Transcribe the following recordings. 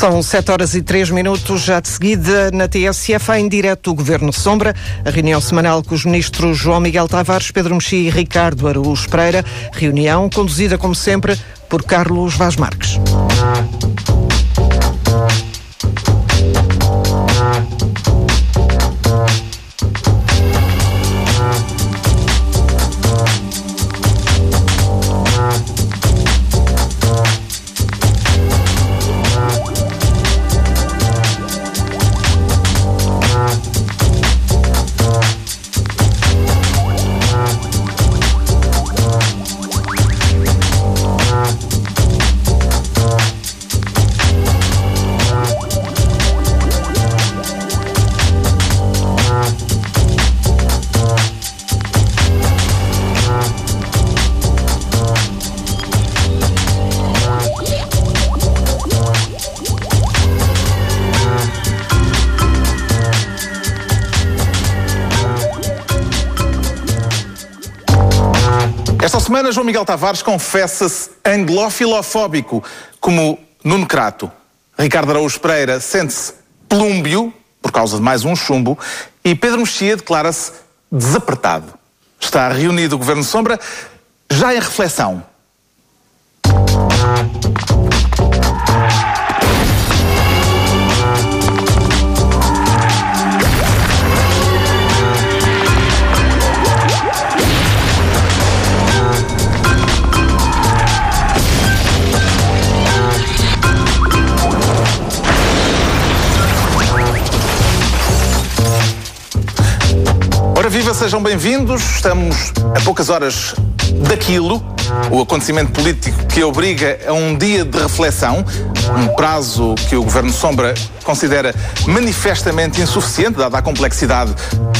São 7 horas e 3 minutos. Já de seguida, na TSF, em direto do Governo Sombra, a reunião semanal com os ministros João Miguel Tavares, Pedro Mexia e Ricardo Araújo Pereira. Reunião conduzida, como sempre, por Carlos Vaz Marques. Semana, João Miguel Tavares confessa-se anglofilofóbico, como Nuno Crato. Ricardo Araújo Pereira sente-se plúmbio, por causa de mais um chumbo, e Pedro Mexia declara-se desapertado. Está reunido o Governo Sombra, já em reflexão. Viva, sejam bem-vindos. Estamos a poucas horas daquilo, o acontecimento político que obriga a um dia de reflexão, um prazo que o Governo Sombra considera manifestamente insuficiente, dada a complexidade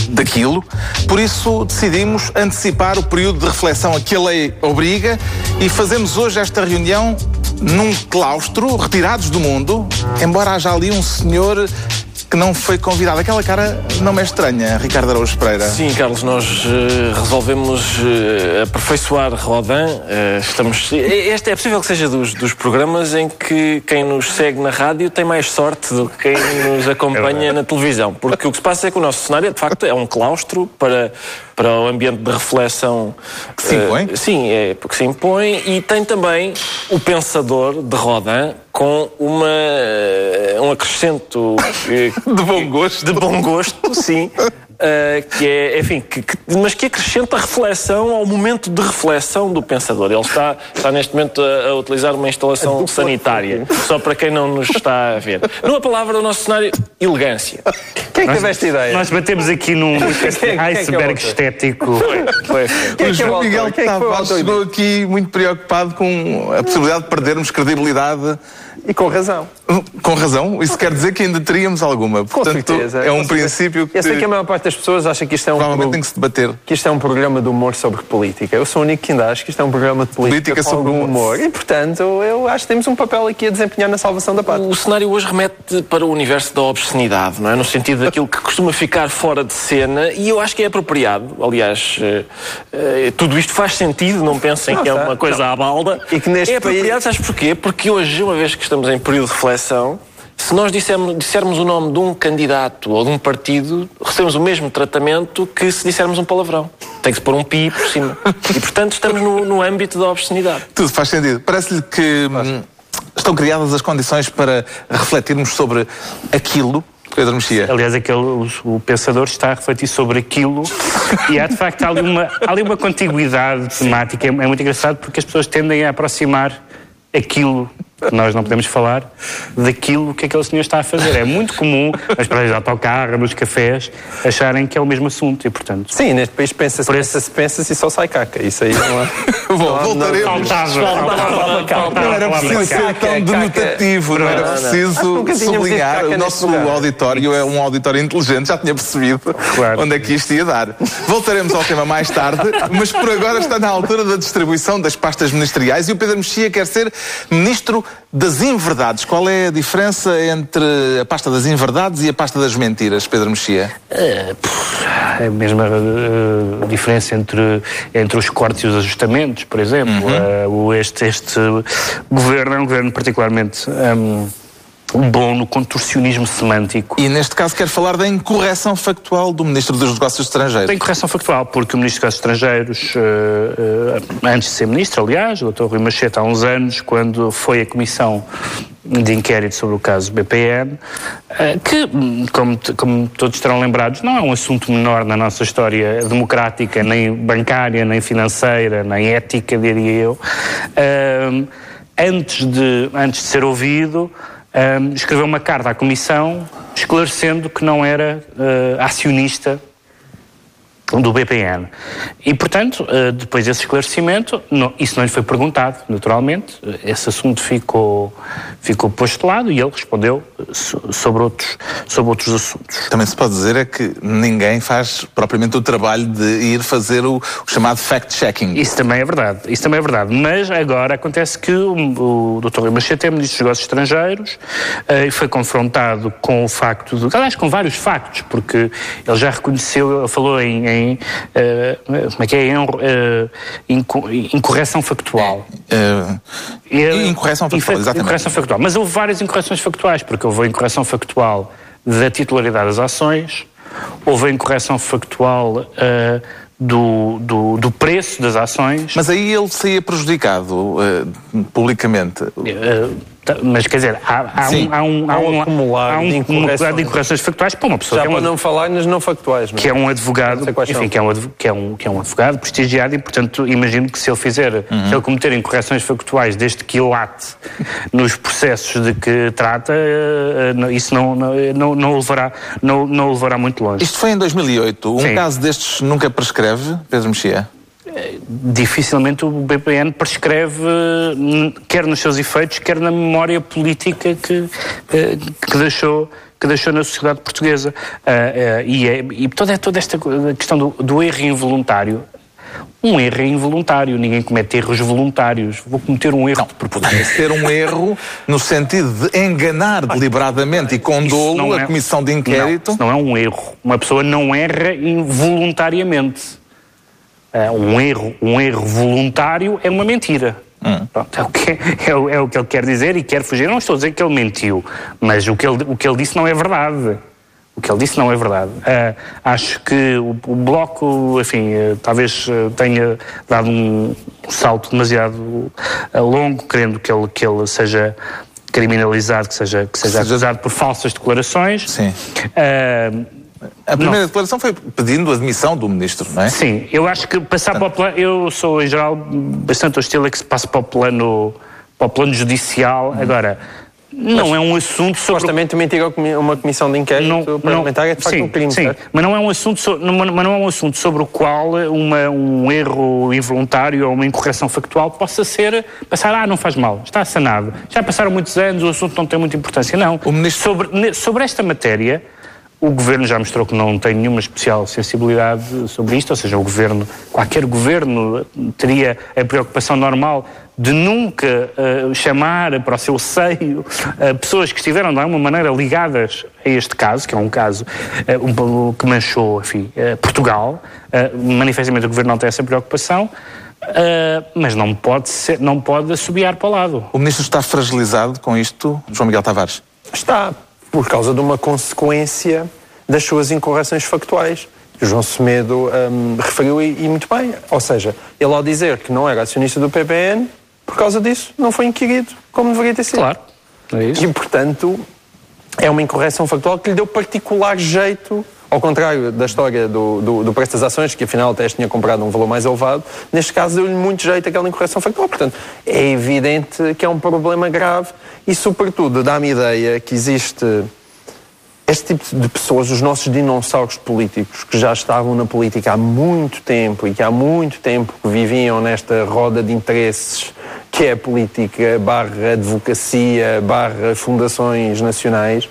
daquilo. Por isso decidimos antecipar o período de reflexão a que a lei obriga e fazemos hoje esta reunião num claustro, retirados do mundo, embora haja ali um senhor que não foi convidado. Aquela cara não me é estranha, Ricardo Araújo Pereira. Sim, Carlos, nós uh, resolvemos uh, aperfeiçoar Rodin. Uh, estamos. Este é possível que seja dos, dos programas em que quem nos segue na rádio tem mais sorte do que quem nos acompanha é na televisão. Porque o que se passa é que o nosso cenário, de facto, é um claustro para, para o ambiente de reflexão. Que se impõe? sim, é porque se impõe. E tem também o pensador de Rodin com uma, um acrescento de bom gosto. De bom gosto, sim. Uh, que é, enfim, que, que, mas que acrescenta reflexão ao momento de reflexão do pensador. Ele está, está neste momento a, a utilizar uma instalação sanitária, só para quem não nos está a ver. Numa palavra do nosso cenário, elegância. Quem é que teve esta ideia? Nós batemos aqui num iceberg estético. Foi, foi. O João Miguel Tavares chegou aqui muito preocupado com a possibilidade de perdermos credibilidade. E com razão. Com razão? Isso quer dizer que ainda teríamos alguma. Com Portanto, certeza. é um princípio que. Eu sei que a maior parte das pessoas acha que isto é um. Provavelmente tem que se debater. Que isto é um programa de humor sobre política. Eu sou o único que ainda acho que isto é um programa de política, política com sobre algum humor. E, portanto, eu acho que temos um papel aqui a desempenhar na salvação da pátria. O cenário hoje remete para o universo da obscenidade, não é? No sentido daquilo que costuma ficar fora de cena e eu acho que é apropriado. Aliás, uh, uh, tudo isto faz sentido, não pensem Não, que é uma coisa Não. à balda. E que neste é apropriado, país- sabes porquê? Porque hoje, uma vez que estamos em período de reflexão, se nós dissermos, dissermos o nome de um candidato ou de um partido, recebemos o mesmo tratamento que se dissermos um palavrão. Tem que se pôr um pi por cima. E, portanto, estamos no, no âmbito da obscenidade. Tudo faz sentido. Parece-lhe que hum, estão criadas as condições para refletirmos sobre aquilo, Pedro Mexia. Aliás, aquele, o, o pensador está a refletir sobre aquilo e há de facto há ali uma, há ali uma contiguidade temática. É, é muito engraçado porque as pessoas tendem a aproximar aquilo nós não podemos falar daquilo que aquele senhor está a fazer. É muito comum nas paradas de autocarro, nos cafés, acharem que é o mesmo assunto e, portanto. Sim, neste país pensa-se, Por esse- pensa-se, pensa-se e só sai caca. Isso aí não é. Bom, voltaremos. Não era preciso ser tão denotativo, não era preciso sublinhar. O nosso auditório é um auditório inteligente, já tinha percebido onde é que isto ia dar. Voltaremos ao tema mais tarde, mas por agora está na altura da distribuição das pastas ministeriais e o Pedro Mexia quer ser ministro das inverdades. Qual é a diferença entre a pasta das inverdades e a pasta das mentiras, Pedro Mexia? É a mesma eh, diferença entre, entre os cortes e os ajustamentos, por exemplo. Eh, o este, este governo é um governo particularmente hum, bom no contorcionismo semântico. E neste caso quer falar da incorreção factual do Ministro dos Negócios Estrangeiros. Da incorreção factual, porque o Ministro dos Negócios Estrangeiros, uh, uh, antes de ser Ministro, aliás, o Dr. Rui Machete, há uns anos, quando foi a Comissão de inquérito sobre o caso BPN, uh, que, como, como todos estarão lembrados, não é um assunto menor na nossa história democrática, nem bancária, nem financeira, nem ética, diria eu. antes, de, antes de ser ouvido, um, escreveu uma carta à Comissão esclarecendo que não era uh, acionista do BPN. E, portanto, eh, depois desse esclarecimento, não, isso não lhe foi perguntado, naturalmente, esse assunto ficou, ficou posto de lado e ele respondeu eh, sobre outros, sobre outros assuntos. Também se pode dizer é que ninguém faz propriamente o trabalho de ir fazer o, o chamado fact-checking. Isso também é verdade, isso também é verdade, mas agora acontece que o, o Dr. Machete é Ministro dos Negócios Estrangeiros e foi confrontado com o facto, de, aliás, com vários factos, porque ele já reconheceu, ele falou em, em em uh, como é que é? Em, uh, incorreção factual. Uh, incorreção factual, exatamente. Incorreção factual. Mas houve várias incorreções factuais, porque houve a incorreção factual da titularidade das ações, houve a incorreção factual uh, do, do, do, preço das ações. Mas aí ele saía prejudicado uh, publicamente. Uh, mas quer dizer, há, há, um, há, um, há, um, acumular há um, de, incorreções. de incorreções factuais para uma pessoa. Já que é um, não falar nas não factuais. Que é um advogado, enfim, que é um, que, é um, que é um advogado prestigiado e, portanto, imagino que se ele fizer, uhum. se ele cometer incorreções factuais desde que late nos processos de que trata, eh, isso não, não, não, levará, não, não levará muito longe. Isto foi em 2008. Um Sim. caso destes nunca prescreve, Pedro Mexia? Dificilmente o BPN prescreve, quer nos seus efeitos, quer na memória política que, eh, que deixou que deixou na sociedade portuguesa. Uh, uh, e, é, e toda, toda esta questão do, do, erro involuntário. Um erro é involuntário, ninguém comete erros voluntários. Vou cometer um erro não, de propósito. ser um erro no sentido de enganar deliberadamente e com dolo a é, comissão de inquérito. Não, não é um erro. Uma pessoa não erra involuntariamente. Uh, um erro, um erro voluntário é uma mentira. Hum. Pronto, é, o que, é, o, é o que ele quer dizer e quer fugir. não estou a dizer que ele mentiu, mas o que ele, o que ele disse não é verdade. O que ele disse não é verdade. Uh, acho que o, o Bloco, enfim, uh, talvez tenha dado um salto demasiado longo, querendo que ele, que ele seja criminalizado, que seja, que seja, seja acusado por falsas declarações. Sim. A primeira não. declaração foi pedindo a admissão do ministro, não é? Sim, eu acho que passar para o plano. Eu sou, em geral, bastante hostil a que se passe para o plano, para o plano judicial. Hum. Agora. Não mas, é um assunto sobre. Supostamente mentir uma comissão de inquérito não, parlamentar é de facto sim, um crime. Sim, certo? mas não, é um assunto so, mas não é um assunto sobre o qual uma, um erro involuntário ou uma incorreção factual possa ser passar, ah, não faz mal, está sanado. Já passaram muitos anos, o assunto não tem muita importância. Não. O ministro... sobre, sobre esta matéria o governo já mostrou que não tem nenhuma especial sensibilidade sobre isto, ou seja, o governo, qualquer governo teria a preocupação normal de nunca uh, chamar para o seu seio uh, pessoas que estiveram de alguma maneira ligadas a este caso, que é um caso uh, um, que manchou enfim, Portugal. manifestamente o governo não tem essa preocupação. mas não pode, ser, não pode assobiar para o lado. O ministro está fragilizado com isto, João Miguel Tavares? Está, por causa de uma consequência das suas incorreções factuais. O João Semedo um, referiu e, e, muito bem. Ou seja, ele ao dizer que não era acionista do PPN, por causa disso, não foi inquirido como deveria ter sido. Claro. É isso. E, portanto, é uma incorreção factual que lhe deu particular jeito ao contrário da história do, do, do preço das ações, que afinal até tinha comprado um valor mais elevado, neste caso deu-lhe muito jeito aquela incorreção factual. Portanto, é evidente que é um problema grave e, sobretudo, dá-me ideia que existe este tipo de pessoas, os nossos dinossauros políticos, que já estavam na política há muito tempo e que há muito tempo viviam nesta roda de interesses que é a política barra advocacia barra fundações nacionais,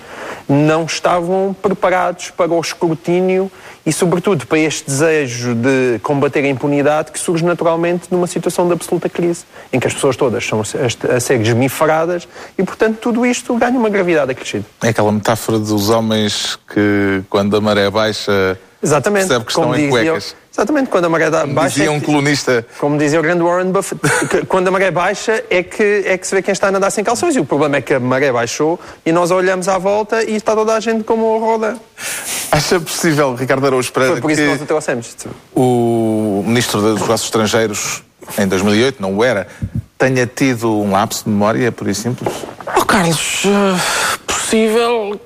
não estavam preparados para o escrutínio e, sobretudo, para este desejo de combater a impunidade que surge naturalmente numa situação de absoluta crise, em que as pessoas todas são a ser esmifradas e, portanto, tudo isto ganha uma gravidade acrescida. É aquela metáfora dos homens que, quando a maré baixa, Exatamente. percebe que estão em cuecas. Exatamente, quando a maré Como baixa. dizia é um que- colunista. Como dizia o grande Warren Buffett, que quando a maré baixa é que, é que se vê quem está a nadar sem calções. E o problema é que a maré baixou e nós olhamos à volta e está toda a gente como roda. Acha possível, Ricardo Araújo Pereira, Foi por isso que nós que o trouxemos. o Ministro dos Negócios Estrangeiros, em 2008, não o era, tenha tido um lapso de memória, por isso simples? Oh, Carlos, eh, possível.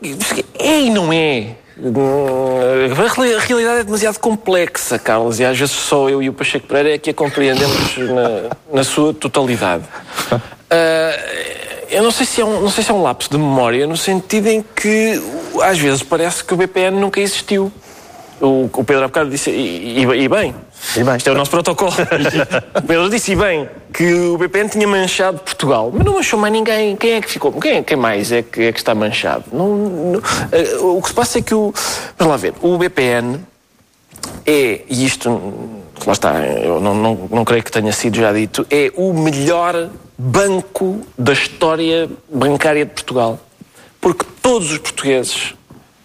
É e não é. A reali- a realidade é demasiado complexa, Carlos, e às vezes só eu e o Pacheco Pereira é que a compreendemos na, na sua totalidade. Eh, eu não sei, se é um, não sei se é um lapso de memória, no sentido em que às vezes parece que o BPN nunca existiu. O, o Pedro há bocado disse, e, e- e bem, E bem. isto é o nosso protocolo. o Pedro disse, e bem, que o BPN tinha manchado Portugal, mas não manchou mais ninguém. Quem é que ficou? Quem, quem mais é que, é que está manchado? Não- não- eh, o que se passa é que o. Vamos lá ver, o BPN é, e isto, lá está, eu não, não, não creio que tenha sido já dito, é o melhor banco da história bancária de Portugal. Porque todos os portugueses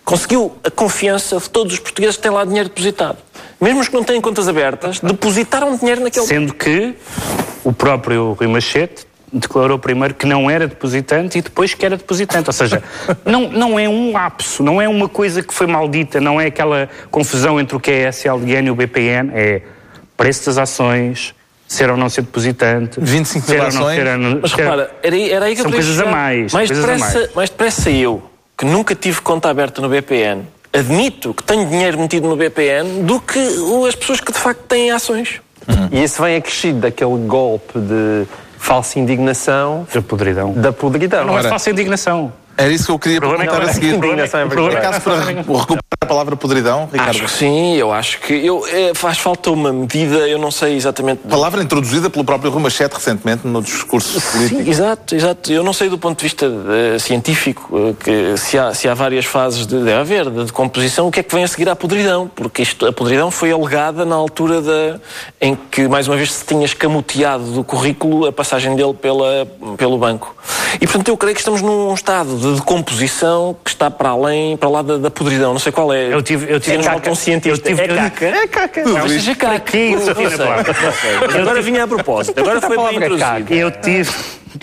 conseguiu a confiança de todos os portugueses que têm lá dinheiro depositado. Mesmo os que não têm contas abertas, depositaram dinheiro naquele Sendo que o próprio Rui Machete declarou primeiro que não era depositante e depois que era depositante. Ou seja, não, não é um lapso, não é uma coisa que foi maldita, não é aquela confusão entre o que é a SLDN e o BPN, é preço das ações, ser ou não ser depositante, 25 ser mil ou não ações. ser... Mas ser- repara, era, aí- era aí que São eu queria coisas a mais, Mais coisas a depressa, mais. mais depressa eu, que nunca tive conta aberta no BPN, admito que tenho dinheiro metido no BPN do que as pessoas que de facto têm ações. E isso vem acrescido daquele golpe de falsa indignação Da podridão. da podridão. Não é falsa indignação. Era isso que eu queria é que perguntar a é seguir. indignação, é Por verdade. acaso, para recuperar a palavra podridão, Ricardo? Acho que sim, eu acho que eu, é, faz falta uma medida, eu não sei exatamente. Palavra introduzida pelo próprio Rui Machete recentemente no discurso político. Sim, exato, exato. Eu não sei do ponto de vista eh, científico eh, que se há, se há várias fases de, deve haver de decomposição, o que é que vem a seguir à podridão? Porque isto, a podridão foi alegada na altura da, em que, mais uma vez, se tinha escamoteado do currículo a passagem dele pela, pelo banco. E, portanto, eu creio que estamos num estado de decomposição que está para além, para lá da, da podridão. Não sei qual é. Eu tive- eu tive- É falta um caca. cientista. Eu tive- é caca. É caca. Não, seja caca. Não sei, não sei. Agora vinha a propósito. Agora foi bem é introduzido. caca. Eu tive.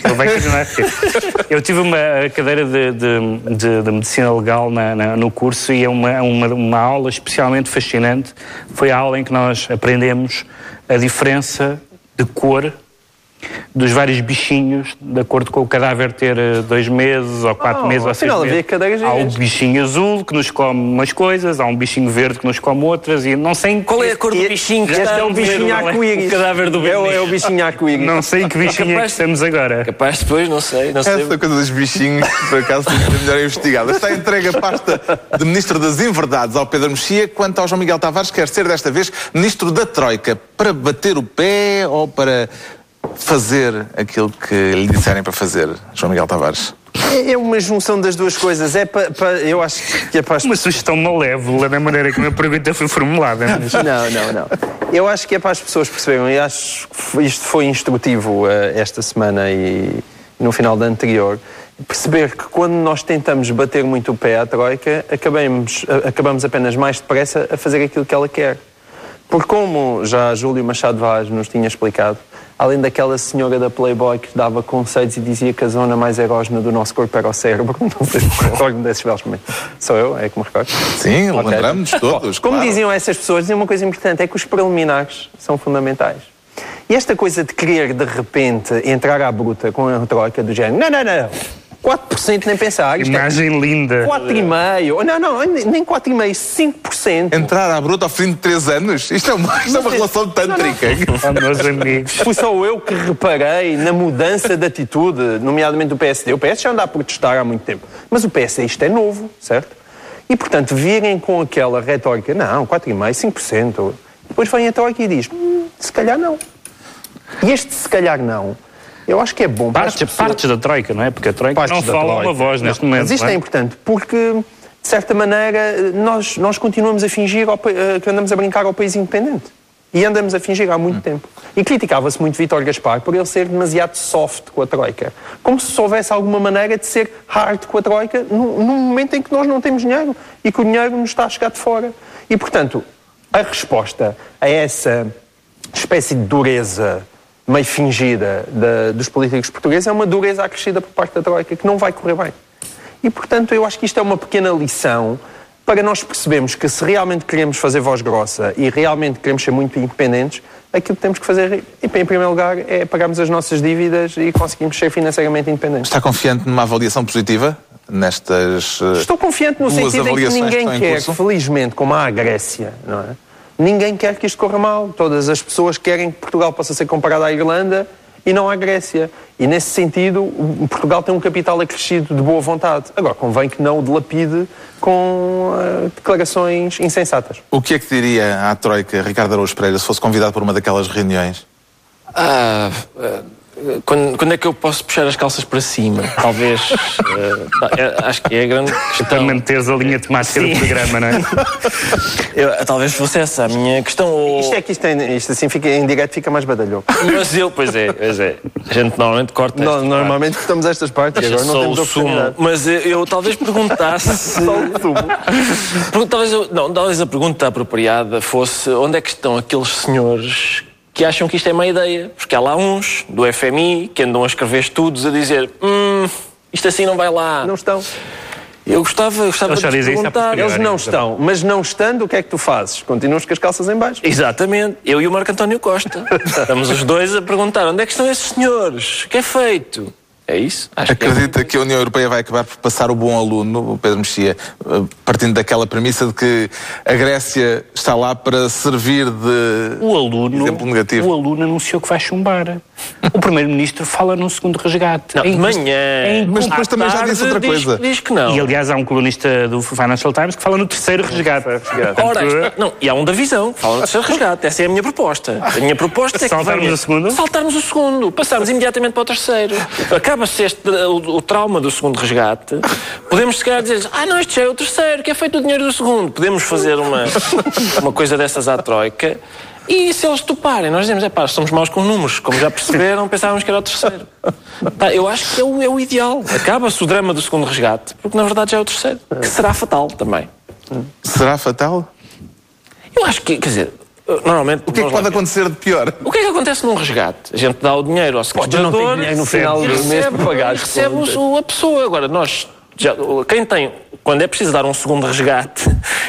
A ter. Eu tive uma cadeira de, de, de- de medicina legal na- na- no curso e é uma, uma, uma aula especialmente fascinante. Foi a aula em que nós aprendemos a diferença de cor dos vários bichinhos, de acordo com o cadáver ter eh, dois meses ou quatro Oh, meses ou seis afinal havia meses. Há um bichinho azul que nos come umas coisas, há um bichinho verde que nos come outras e não sei em Qual é a cor do bichinho que este está é comer bichinho o- arco-íris. o cadáver do É o, é o bichinho arco-íris. Não sei que bichinho é que capaz- estamos agora. Capaz depois, não sei, não sei. Essa coisa dos bichinhos, por acaso, ser melhor investigada. Está entregue a pasta de Ministro das Inverdades ao Pedro Mexia, quanto ao João Miguel Tavares, quer ser desta vez Ministro da Troika, para bater o pé ou para fazer aquilo que lhe disserem para fazer, João Miguel Tavares? É é uma junção das duas coisas. É para, para- eu acho que é para as Uma sugestão malévola na maneira como a pergunta foi formulada. mas- Não, não, não. Eu acho que é para as pessoas perceberem, e acho que isto foi instrutivo eh, esta semana e no final da anterior, perceber que quando nós tentamos bater muito o pé à Troika, acabamos, acabamos apenas mais depressa a fazer aquilo que ela quer. Porque como já Júlio Machado Vaz nos tinha explicado, além daquela senhora da Playboy que dava conselhos e dizia que a zona mais erógena do nosso corpo era o cérebro, não sei se recordo desses belos momentos. Sou eu, é que me recordo. Sim, Ok. lembramos-nos todos. Como claro. diziam essas pessoas, diziam uma coisa importante, é que os preliminares são fundamentais. E esta coisa de querer, de repente, entrar à bruta com a troca do género, não, não, não, 4% nem pensar, isto é Imagem linda. 4,5%, não, não, nem 4,5%, 5%. Entrar à bruta ao fim de três anos? Isto é uma, isto é uma relação tântrica. Oh, meus amigos. Fui só eu que reparei na mudança de atitude, nomeadamente do PSD. O PS já anda a protestar há muito tempo. Mas o PS, isto é novo, certo? E, portanto, virem com aquela retórica, não, 4,5%, 5%. Depois vem a Troika e diz, hum, se calhar não. E este se calhar não Eu acho que é bom Partes, pessoas- partes da Troika, não é? Porque a Troika Partes não fala Troika. uma voz neste Não, momento. Mas isto é é? importante porque, de certa maneira, nós, nós continuamos a fingir ao eh, que andamos a brincar ao país independente. E andamos a fingir há muito tempo. E criticava-se muito Vítor Gaspar por ele ser demasiado soft com a Troika. Como se houvesse alguma maneira de ser hard com a Troika num, num momento em que nós não temos dinheiro e que o dinheiro nos está a chegar de fora. E, portanto, a resposta a essa espécie de dureza meio fingida da- dos políticos portugueses é uma dureza acrescida por parte da Troika que não vai correr bem. E, portanto, eu acho que isto é uma pequena lição para nós percebermos que se realmente queremos fazer voz grossa e realmente queremos ser muito independentes, aquilo que temos que fazer, em primeiro lugar, é pagarmos as nossas dívidas e conseguirmos ser financeiramente independentes. Está confiante numa avaliação positiva nestas. eh, Estou confiante no sentido em que ninguém quer, felizmente, como há a Grécia, não é? Ninguém quer que isto corra mal. Todas as pessoas querem que Portugal possa ser comparado à Irlanda e não à Grécia. E nesse sentido, Portugal tem um capital acrescido de boa vontade. Agora, convém que não o dilapide com eh, declarações insensatas. O que é que diria à Troika Ricardo Araújo Pereira se fosse convidado para uma daquelas reuniões? Ah, ah, quando, quando é que eu posso puxar as calças para cima? Talvez. é- acho que é a grande Para questão. manteres a linha temática Sim. do programa, não é? Eu- talvez fosse essa a minha questão. Ou... Isto é que isto, é- isto assim fica, em direto fica mais badalhoco. Mas eu, pois é, pois é. A gente normalmente corta. Normalmente cortamos estas partes e agora não só temos o sumo. Mas eu, eu talvez perguntasse. Pergun- talvez eu- não, talvez a pergunta apropriada fosse onde é que estão aqueles senhores que acham que isto é má ideia? Porque há lá uns do FMI que andam a escrever estudos a dizer hum, isto assim não vai lá. Não estão. Eu gostava, gostava de a perguntar. Eles não estão, mas não estando, o que é que tu fazes? Continuas com as calças em baixo. Exatamente, eu e o Marco António Costa. Estamos os dois a perguntar onde é que estão esses senhores? O que é feito? É isso? Acho que é Acredita que a União Europeia vai acabar por passar o bom aluno, o Pedro Mexia, eh, partindo daquela premissa de que a Grécia está lá para servir de O aluno, exemplo negativo? o aluno anunciou que vai chumbar. O primeiro-ministro fala num segundo resgate. Não, É de manhã. é Mas depois também já disse outra diz- coisa. Diz que não. E aliás, há um colunista do Financial Times que fala no terceiro resgate. Ora, esta- não, e há um da visão, que fala de ser resgate. Essa é a minha proposta. A minha proposta é que Saltarmos o segundo? Saltarmos o segundo. Passarmos imediatamente para o terceiro. Acaba-se este, o, o trauma do segundo resgate. Podemos, se calhar, dizer ah, não, este já é o terceiro, que é feito o dinheiro do segundo. Podemos fazer uma, uma coisa dessas à troika. E se eles toparem, nós dizemos, é pá, somos maus com números. Como já perceberam, pensávamos que era o terceiro. Pá, eu acho que é o, é o ideal. Acaba-se o drama do segundo resgate, porque na verdade já é o terceiro. Que será fatal também. Será fatal? Eu acho que, quer dizer, normalmente. O que é que pode acontecer de pior? O que é que acontece num resgate? A gente dá o dinheiro ao eu não sequestrador tenho dinheiro no final do mês recebe, para pagar recebe a pessoa. Agora, nós. Já, quem tem. Quando é preciso dar um segundo resgate,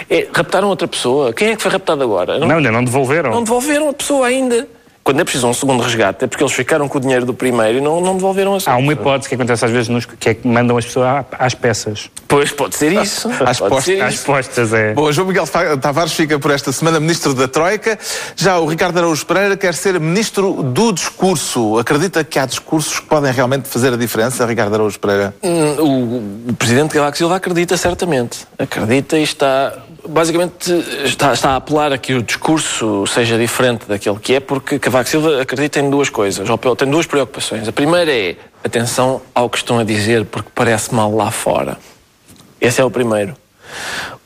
é, raptaram outra pessoa. Quem é que foi raptado agora? Não, ainda não devolveram. Não devolveram a pessoa ainda. Quando é preciso um segundo resgate, é porque eles ficaram com o dinheiro do primeiro e não, não devolveram a Há uma hipótese que acontece às vezes nos, que é que mandam as pessoas às peças. Pois, pode ser isso. Às pode postas. Às postas, é. Bom, João Miguel Tavares fica por esta semana Ministro da Troika. Já o Ricardo Araújo Pereira quer ser Ministro do Discurso. Acredita que há discursos que podem realmente fazer a diferença, Ricardo Araújo Pereira? Hum, O, o presidente Cavaco Silva acredita certamente. Acredita e está. Basicamente, está, está a apelar a que o discurso seja diferente daquele que é, porque Cavaco Silva acredita em duas coisas, ou tem duas preocupações. A primeira é atenção ao que estão a dizer, porque parece mal lá fora. Esse é o primeiro.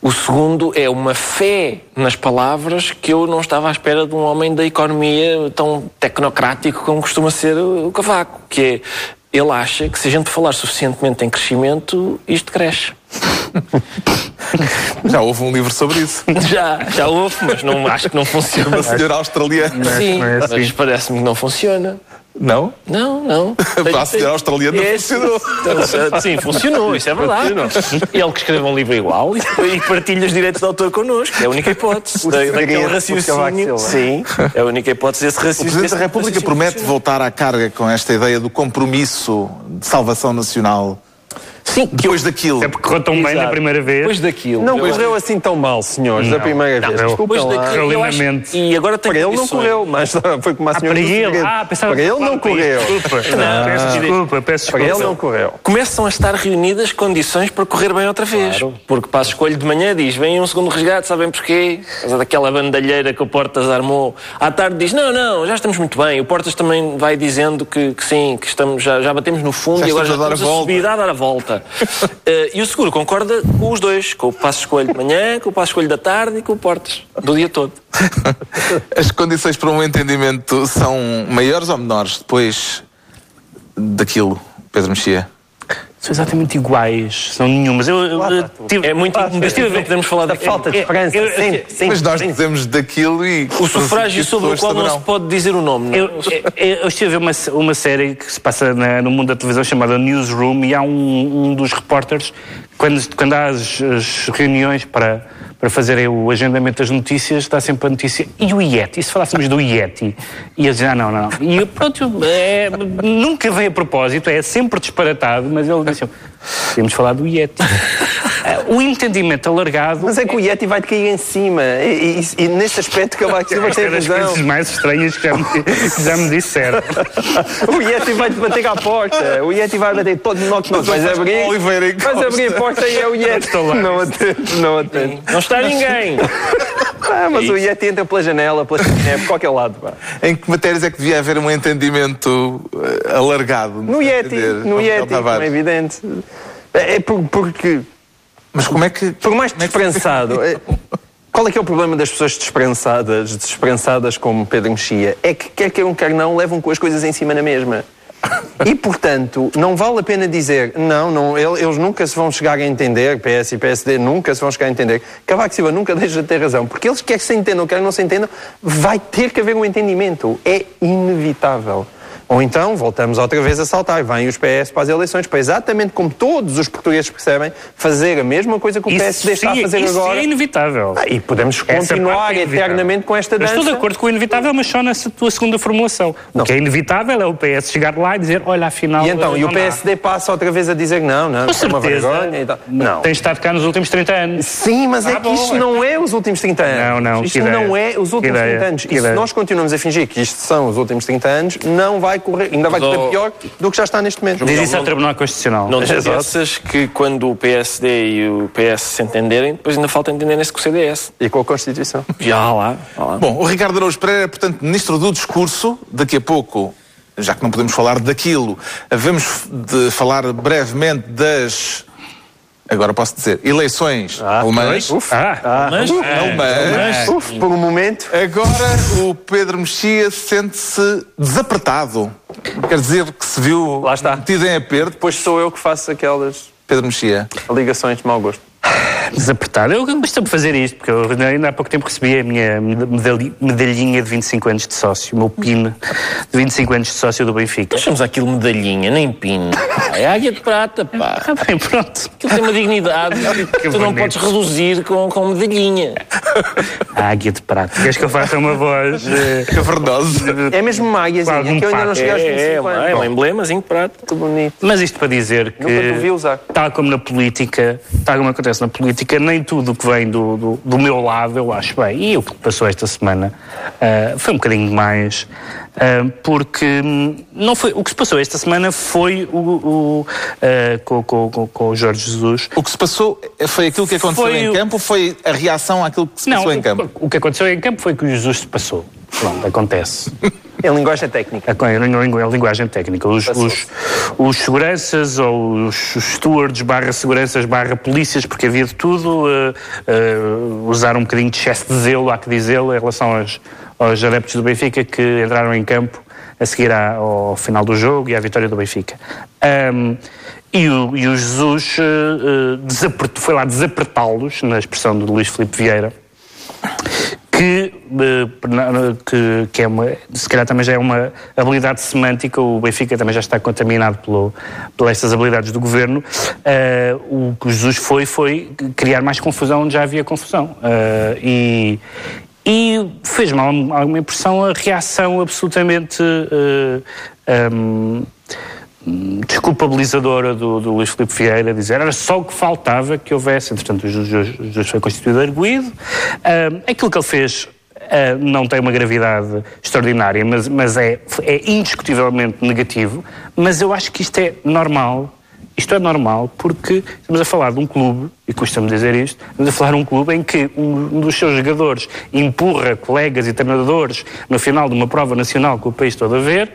O segundo é uma fé nas palavras que eu não estava à espera de um homem da economia tão tecnocrático como costuma ser o Cavaco, que é ele acha que se a gente falar suficientemente em crescimento, isto cresce. Já houve um livro sobre isso. Já, já houve, mas não, acho que não funciona. Uma senhora australiana. Sim, não é assim. mas parece-me que não funciona. Não? Não, não. Para a senhora australiana Esse- funcionou. Sim, funcionou, isso é verdade. Ele que escreve um livro igual e, partilha os direitos de autor connosco. É a única hipótese. Da, daquele Cavaco raciocínio. Sim, é a única hipótese desse O raciocínio. Presidente da República promete voltar à carga com esta ideia do compromisso de salvação nacional. Sim, Depois daquilo. É porque correu tão bem Exato. na primeira vez. Depois daquilo. Não Eu- correu assim tão mal, senhores, da Não, primeira não, vez. eu- Desculpem Depois daquilo, eu acho-. E agora tem Para ele não condições. correu, mas foi como a Ah, senhora para do ele. Ah, pensava Para ele não correu. Desculpa. Não. Peço desculpa, peço Para desculpa. ele não correu. Começam a estar reunidas condições para correr bem outra vez. Porque para a escolha de manhã diz, vem um segundo resgate, sabem porquê? Por causa daquela bandalheira que o Portas armou. À tarde diz, não, não, já estamos muito bem. O Portas também vai dizendo que, que sim, que estamos, já, já batemos no fundo Já e agora já estamos a dar a subir, a dar a volta. Eh, e o seguro concorda com os dois, com o passo escolho de manhã, com o passo escolho da tarde e com o Portas, do dia todo. As condições para um entendimento são maiores ou menores depois daquilo, Pedro Mexia? São exatamente iguais, são nenhumas. Eu, eu, eu tive- É muito eu estive a ver, podemos falar Da falta de é, esperança. eu- Sim, sim. Mas nós sim. dizemos daquilo e. O sufrágio sobre o qual não se pode dizer o nome. não é? Eu, eu, eu estive a ver uma, uma série que se passa na- no mundo da televisão chamada Newsroom e há um, um dos repórteres, quando, quando há as, as reuniões para, para fazerem o agendamento das notícias, dá sempre a notícia. E o Yeti? E se falássemos do Yeti? E eles dizem, ah, não, não. E pronto, é, nunca vem a propósito, é sempre disparatado, mas ele disse, temos falar do Yeti. Ah, o entendimento alargado. Mas é que o Yeti vai-te cair em cima. E, e, e nesse aspecto que vai ter Esta é das razão. coisas mais estranhas que já me, que já me disseram. O Yeti vai-te bater à porta. O Yeti vai bater todo knock knock. Vais abrir, Oliveira vais Costa. abrir a porta e é o Yeti. Não atende, não atende. Não está ninguém. Ah, mas o Yeti entra pela janela, pela chaminé, por qualquer lado. pá. Em que matérias é que devia haver um entendimento eh, alargado? No Yeti, Entender, no Yeti, como é evidente. É é por- porque, Mas como é que. por mais desprensado. é- Qual é que é o problema das pessoas desprensadas, desprensadas como Pedro Mexia? É que quer queiram, quer não, levam com as coisas em cima na mesma. E, portanto, não vale a pena dizer, não, não, ele- eles nunca se vão chegar a entender, PS e PSD nunca se vão chegar a entender. Cavaco Silva nunca deixa de ter razão, porque eles quer que se entendam, quer que não se entendam, vai ter que haver um entendimento. É inevitável. Ou então voltamos outra vez a saltar, vêm os PS para as eleições, para exatamente como todos os portugueses percebem, fazer a mesma coisa que o PSD está a fazer isso agora. é inevitável. Ah, E podemos Essa continuar parte é eternamente com esta Eu dança. estou de acordo com o inevitável, mas só nessa tua segunda formulação. O que é inevitável é o PS chegar lá e dizer, olha, afinal... E então, e o não dá. PSD passa outra vez a dizer não, não, Com isso é uma vergonha e tal. Não. Tem estado cá nos últimos 30 anos. Sim, mas é Ah, que bom. isto não é os últimos 30 anos. Não, não, Isto não é os últimos Que ideia, 30 anos. E se nós continuamos a fingir que isto são os últimos 30 anos, não vai correr, ainda vai correr pior do que já está neste momento. Diz isso ao Tribunal Constitucional. Não Exato. esqueças que quando o PSD e o PS se entenderem, depois ainda falta entenderem-se com o CDS. E com a Constituição. Já lá, lá. Bom, o Ricardo Araújo Pereira é, portanto, ministro do discurso. Daqui a pouco, já que não podemos falar daquilo, havemos de falar brevemente das. Agora posso dizer, eleições alemãs. Uf, Ah, Mas, Alemãs. uf, por um momento. Agora o Pedro Mexia sente-se desapertado. Quer dizer que se viu Lá está. metido em aperto. Depois sou eu que faço aquelas Pedro Mexia. ligações de mau gosto. Desapertado. Eu gosto de fazer isto, porque eu ainda há pouco tempo recebi a minha medalhi- medalhinha de 25 anos de sócio, o meu PIN de 25 anos de sócio do Benfica. nós chamamos aquilo medalhinha, nem pino. É águia de prata, pá. Bem, pronto. Aquilo tem uma dignidade que tu não podes reduzir com, com medalhinha. A águia de prata. Queres que eu faça uma voz? eh, Cavernoso. É mesmo uma águiazinha, que eu ainda não cheguei aos É, 25 é, anos. é um emblemazinho de prata. Muito bonito. Mas isto para dizer que, Nunca te vi usar. tal como na política, tal como acontece na política, nem tudo que vem do, do, do meu lado eu acho bem. E o que passou esta semana ah, foi um bocadinho demais, ah, porque hum, não foi, o que se passou esta semana foi o, o, ah, com, com, com, com o Jorge Jesus. O que se passou foi aquilo que aconteceu Foi em o- campo ou foi a reação àquilo que se Não, passou em campo? o, o que aconteceu em campo foi que o Jesus se passou. Pronto, acontece. Em linguagem técnica. A linguagem técnica. Os, os, os seguranças ou os stewards barra seguranças barra polícias, porque havia de tudo, eh, eh, usaram um bocadinho de excesso de zelo, há que dizê-lo, em relação aos, aos adeptos do Benfica que entraram em campo a seguir ao final do jogo e à vitória do Benfica. Ahm, e, o, e o Jesus desapert- foi lá desapertá-los, na expressão do Luís Filipe Vieira, que, eh, que, que é uma, se calhar também já é uma habilidade semântica, o Benfica também já está contaminado pelo, pelas estas habilidades do governo. Eh, o que Jesus foi, foi criar mais confusão onde já havia confusão. Eh, e, e fez-me alguma impressão a reação absolutamente. eh, ehm, desculpabilizadora do, do Luís Filipe Vieira, dizer era só o que faltava que houvesse, entretanto o juiz foi constituído arguído. Uh, aquilo que ele fez uh, não tem uma gravidade extraordinária, mas, mas é, é indiscutivelmente negativo, mas eu acho que isto é normal isto é normal porque estamos a falar de um clube, e custa-me dizer isto, estamos a falar de um clube em que um dos seus jogadores empurra colegas e treinadores no final de uma prova nacional que o país todo a ver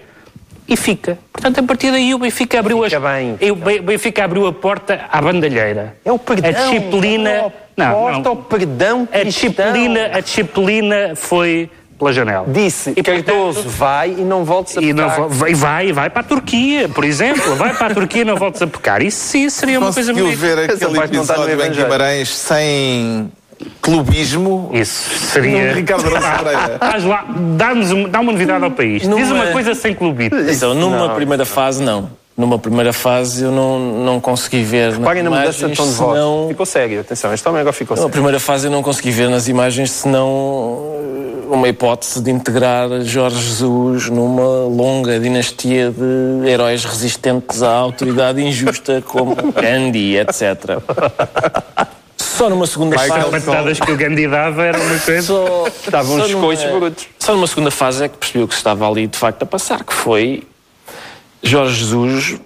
e fica. Portanto, a partir daí o Benfica abriu, fica as... bem, o Benfica abriu a porta à bandalheira. É o perdão. A disciplina... É não, porta não. ao perdão a disciplina, a disciplina foi pela janela. Disse, e Cardoso, portanto, vai e não voltes a e pecar. Não, vai, vai, vai para a Turquia, por exemplo. Vai para a Turquia e não voltes a pecar. Isso sim seria uma coisa bonita. ver aquele episódio em Guimarães sem clubismo. Isso seria. Ricardo Pereira. lá, dá-nos dá uma novidade ao país. Numa... Diz uma coisa sem clubismo. Então, numa não. primeira fase, não. Numa primeira fase eu não, não consegui ver Reparem na mudança de tom de voz. Senão... Ficou sério, atenção, este homem agora ficou sério. Na primeira fase eu não consegui ver nas imagens senão uma hipótese de integrar Jorge Jesus numa longa dinastia de heróis resistentes à autoridade injusta como Gandhi, etc. Só numa segunda As fase. As que o Gandhi dava era uma coisa. Só, Estavam uns coices brutos. Só numa segunda fase é que percebi o que se estava ali de facto a passar, que foi Jorge Jesus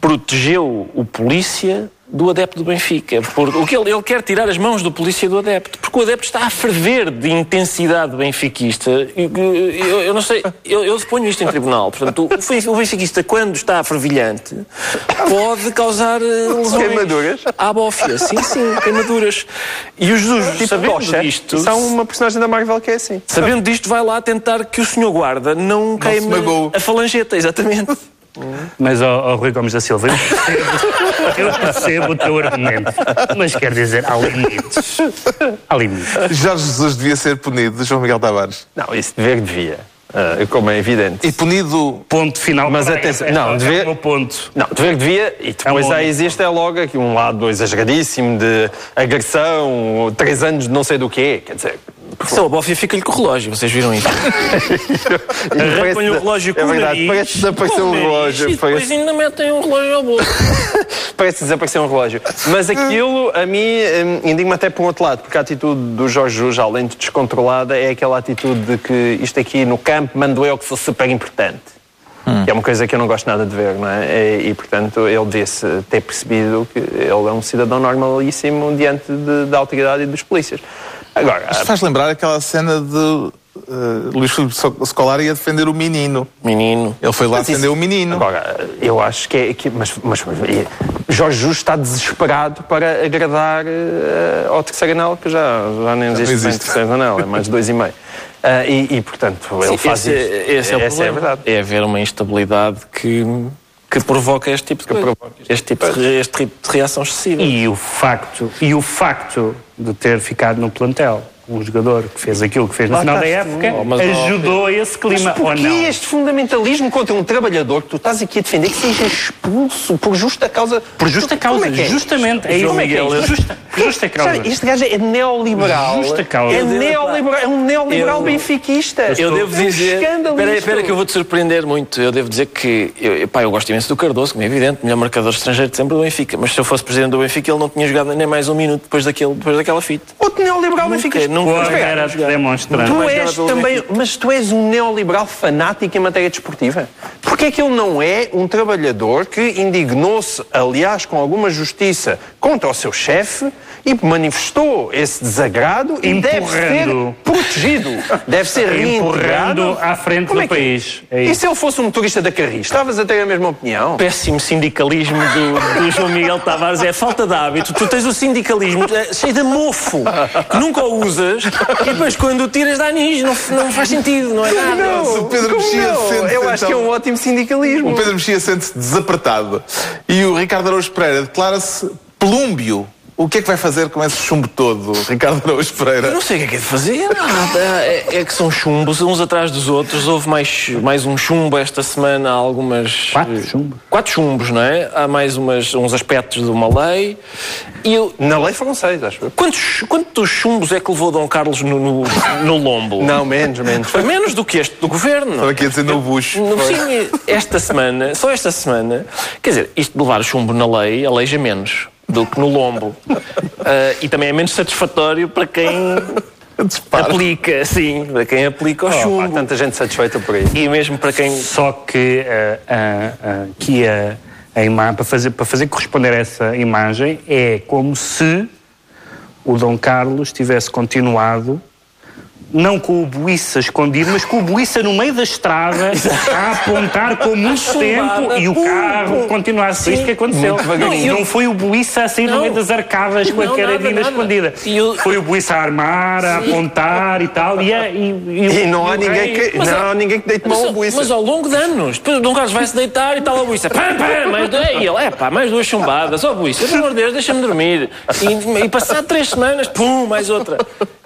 protegeu o polícia do adepto do Benfica. Porque o que ele, ele, quer tirar as mãos do polícia do adepto, porque o adepto está a ferver de intensidade benfiquista. Eu, eu, eu não sei, eu, eu ponho isto em tribunal. Portanto, o, o benfiquista, quando está fervilhante, pode causar eh, lesões queimaduras à bófia. Sim, sim, queimaduras. E o Jesus, tipo sabendo Coxa, disto... São uma personagem da Marvel que é assim. Sabendo disto, vai lá tentar que o senhor guarda não queime a falangeta, exatamente. Mas, ó, oh, Rui Gomes da Silva, eu percebo, o teu argumento, mas quer dizer, há limites. Há limites. Jorge Jesus devia ser punido, João Miguel Tavares. Não, isso dever devia. Uh, como é evidente. E punido. Ponto final. Mas atenção, não, dever. É ponto. Não, dever devia. E depois é um aí existe é logo aqui um lado exageradíssimo de agressão, três anos de não sei do quê. Quer dizer, só a bófia fica-lhe com o relógio, vocês viram isso? Põe o relógio com é verdade, o nariz. Parece desaparecer um relógio. E depois parece... ainda metem um relógio ao bolso. parece desaparecer um relógio. Mas aquilo, a mim, hum, indigna até para um outro lado, porque a atitude do Jorge Jus, além de descontrolada, é aquela atitude de que isto aqui no campo mando eu que sou super importante. Hum. Que é uma coisa que eu não gosto nada de ver, não é? E, e portanto, ele devia-se ter percebido que ele é um cidadão normalíssimo diante de, da autoridade e dos polícias. Agora, Isto faz lembrar aquela cena de uh, Luís Filipe Scolari a defender o menino. Menino. Ele foi lá mas defender isso, o menino. Agora, eu acho que é. Que, mas, mas, mas, Jorge Justo está desesperado para agradar uh, ao terceiro anel, que já, já nem existe, existe. terceiro anel, é mais de dois e meio. Uh, e, e, portanto, ele Sim, faz esse, isto. Esse é o essa problema. É, verdade. é haver uma instabilidade que que provoca este tipo de coisa, este tipo de, este tipo de reação excessiva. E o facto, e o facto de ter ficado no plantel um jogador que fez aquilo que fez no final da época oh, ajudou esse clima. Mas porquê este fundamentalismo contra um trabalhador que tu estás aqui a defender que seja expulso por justa causa? Por justa causa, é é? justamente. É, isso. Miguel, é justa, justa causa. Este gajo é neoliberal. Justa causa. É, neoliberal, é um neoliberal eu, benfiquista. Eu devo dizer. Espera, espera que eu vou te surpreender muito. Eu devo dizer que eu, pá, eu gosto imenso do Cardoso, como é evidente, melhor marcador estrangeiro de sempre do Benfica. Mas se eu fosse presidente do Benfica, ele não tinha jogado nem mais um minuto depois, daquele, depois daquela fita. Outro neoliberal benfiquista não era demonstrando. Tu és também, mas tu és um neoliberal fanático em matéria desportiva. Porquê é que ele não é um trabalhador que indignou-se, aliás, com alguma justiça contra o seu chefe e manifestou esse desagrado e deve ser protegido, deve ser reintegrado à frente Como do é que... país. É e se ele fosse um motorista da Carris, estavas a ter a mesma opinião? Péssimo sindicalismo do, do João Miguel Tavares é falta de hábito. Tu tens o sindicalismo é cheio de mofo, que nunca o e depois quando o tiras dá anis, não, não faz sentido, não é nada. Não, o Pedro Mexia sente Eu acho então, que é um ótimo sindicalismo. O Pedro Mexia sente-se desapertado e o Ricardo Araújo Pereira declara-se plúmbio O que é que vai fazer com esse chumbo todo, Ricardo Araújo Pereira? Eu não sei o que é que é de fazer. Nada. É, é que são chumbos, uns atrás dos outros. Houve mais, mais um chumbo esta semana. Há algumas. Quatro chumbos? Quatro chumbos, não é? Há mais umas, uns aspectos de uma lei. E eu. Na lei foram seis, acho eu. Quantos, quantos chumbos é que levou Dom Carlos no, no, no lombo? Não, menos, menos. Foi menos do que este do governo. Estava aqui a dizer no bucho. No fim, esta semana, só esta semana, quer dizer, isto de levar chumbo na lei aleija menos do que no lombo. Ah, e também é menos satisfatório para quem Dispara. aplica, sim, para quem aplica o Oh, chumbo. tanta gente satisfeita por aí. E mesmo para quem. Só que ah, ah, ah, que a, a imagem, para fazer, para fazer corresponder a essa imagem, é como se o Dom Carlos tivesse continuado, não com o buiça escondido, mas com o buiça no meio da estrada, a apontar com muito tempo e o Pum, carro continuar. Foi isto que aconteceu. Não, não foi o buiça a sair no Não. meio das arcadas com a carabina escondida. E o- Foi o buiça a armar, a apontar e tal. E, a- e, e- E não há ninguém que, Mas não há- há ninguém que deite Mas, ao buiça. mas ao longo de anos, depois o Dom Carlos vai se deitar e tal a buiça. Pam, pam, mais dois. E ele, é pá, mais duas chumbadas. Ó buiça, pelo amor de Deus, deixa-me dormir. E, e passado três semanas, pum, mais outra.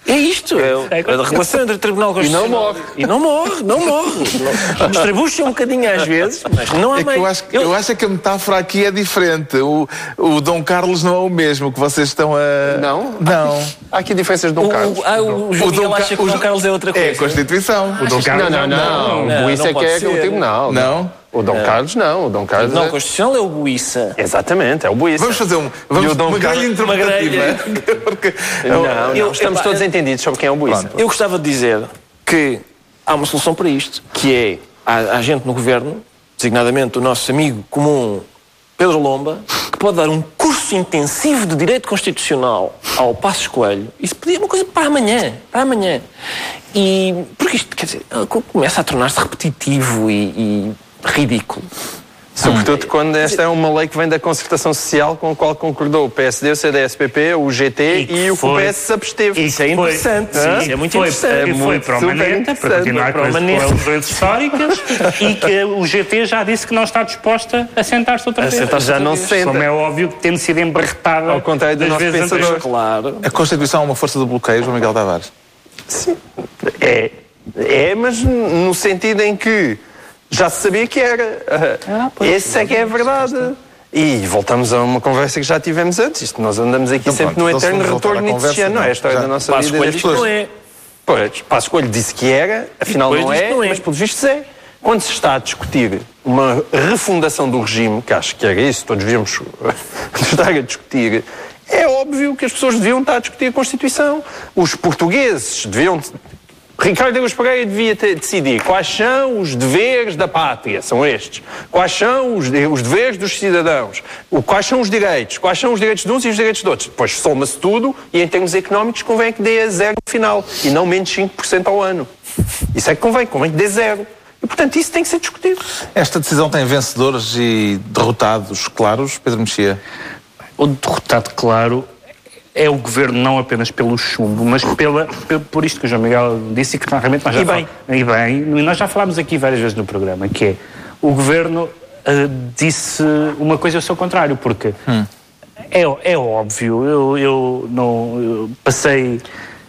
É isto, é, o- a relação entre o Tribunal Constitucional. morre. E não morre, não morre. Distribui-se um bocadinho às vezes, mas não há É meio. eu acho, eu acho é que a metáfora aqui é diferente. O, o Dom Carlos não é o mesmo que vocês estão a. Não? Não. Há aqui diferenças de Dom o, Carlos. o, ah, o, João Miguel acha que o Dom Carlos é outra coisa. É a Constituição. O Dom Carlos Não, não, não. não, o buiça não é que é ser. o tribunal. Não? O Dom Carlos não. O Dom Carlos Não, é... o Constitucional é o buiça. Exatamente, é o buiça. Vamos fazer um. Vamos o uma grelha interpretativa. Porque- Não, não, Eu- estamos todos eu- entendidos sobre quem é o buiça. Eu gostava de dizer que há uma solução para isto, que é há, há gente no governo, designadamente o nosso amigo comum Pedro Lomba, que pode dar um curso intensivo de direito constitucional ao Passos Coelho. Isso podia ser uma coisa para amanhã, para amanhã. E porque isto, quer dizer, começa a tornar-se repetitivo e, e ridículo. Sobretudo quando esta é uma lei que vem da concertação social com a qual concordou o PSD, o CDS-PP, o GT que e, o que o foi- PS se absteve. E Isso é foi- interessante, Hã? isso é muito foi, interessante. É foi muito, para o super Maneta, para continuar Para com as eleições históricas e que o GT já disse que não está disposta a sentar-se outra A vez. sentar-se Já outra não se senta. Como é óbvio que tendo sido embarretada Ao contrário do das nosso vezes pensador. anteriores. Claro. A Constituição é uma força do bloqueio, João Miguel Tavares. É, é, mas no sentido em que já se sabia que era. Ah, Esse é que é a verdade. E voltamos a uma conversa que já tivemos antes. Isto, nós andamos aqui Então sempre pronto, no então eterno retorno nietzscheano, não é? A história já- da nossa Passos vida. Coelho desde isto não é. Pois, Passo Coelho disse que era, afinal não é, que não é. mas pelos vistos é. Quando se está a discutir uma refundação do regime, que acho que era isso, todos devíamos estar a discutir, é óbvio que as pessoas deviam estar a discutir a Constituição. Os portugueses deviam. Ricardo Egas Pereira devia ter, decidir quais são os deveres da pátria, são estes. Quais são os, os deveres dos cidadãos. O, quais são os direitos. Quais são os direitos de uns e os direitos de outros. Depois soma-se tudo e em termos económicos convém que dê a zero no final e não menos 5% ao ano. Isso é que convém, convém que dê zero. E portanto isso tem que ser discutido. Esta decisão tem vencedores e derrotados claros, Pedro Mexia. O derrotado, claro, é o governo não apenas pelo chumbo, mas pela, pe- por isto que o João Miguel disse e que realmente nós já E bem. e bem, nós já falámos aqui várias vezes no programa, que é o governo ah, disse uma coisa ao seu contrário, porque é, é óbvio, eu, eu não eu passei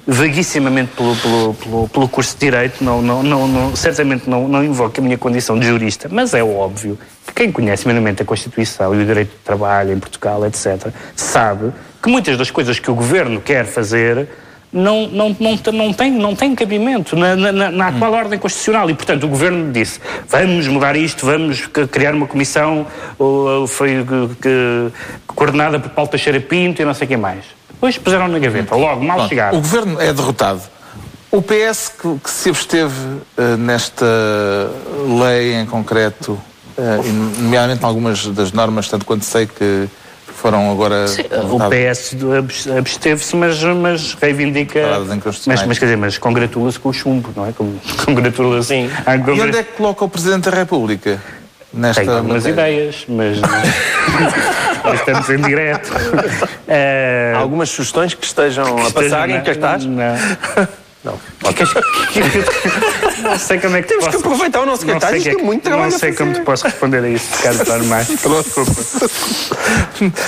vaguissimamente pelo, pelo, pelo, pelo curso de Direito, não, não, não, não- certamente não, não invoco a minha condição de jurista, mas é óbvio que quem conhece minimamente a Constituição e o direito de trabalho em Portugal, etc., sabe que muitas das coisas que o governo quer fazer não, não, não, não, tem, não tem cabimento na, na, na- atual ordem constitucional. E, portanto, o governo disse: vamos mudar isto, vamos criar uma comissão, ou, foi que- coordenada por Paulo Teixeira Pinto e não sei quem mais. Depois puseram na gaveta, logo, mal Pronto, chegaram. O governo é derrotado. O PS que, que se absteve eh, nesta lei em concreto, e nomeadamente em algumas das normas, tanto quanto sei que foram agora. O PS absteve-se, mas, mas reivindica. Mas, mas quer dizer, mas congratula-se com o chumbo, não é? Congratula-se. Sim. à E onde é que coloca o Presidente da República? Nesta Tem algumas matéria? ideias, mas. estamos em direto. Eh, Algumas sugestões que estejam a passar em cartaz? Não. Não. Queres- Não sei como é que Temos posso... que aproveitar o nosso não isto que é muito trabalho Não sei como te posso responder a isso, Ricardo Tormais.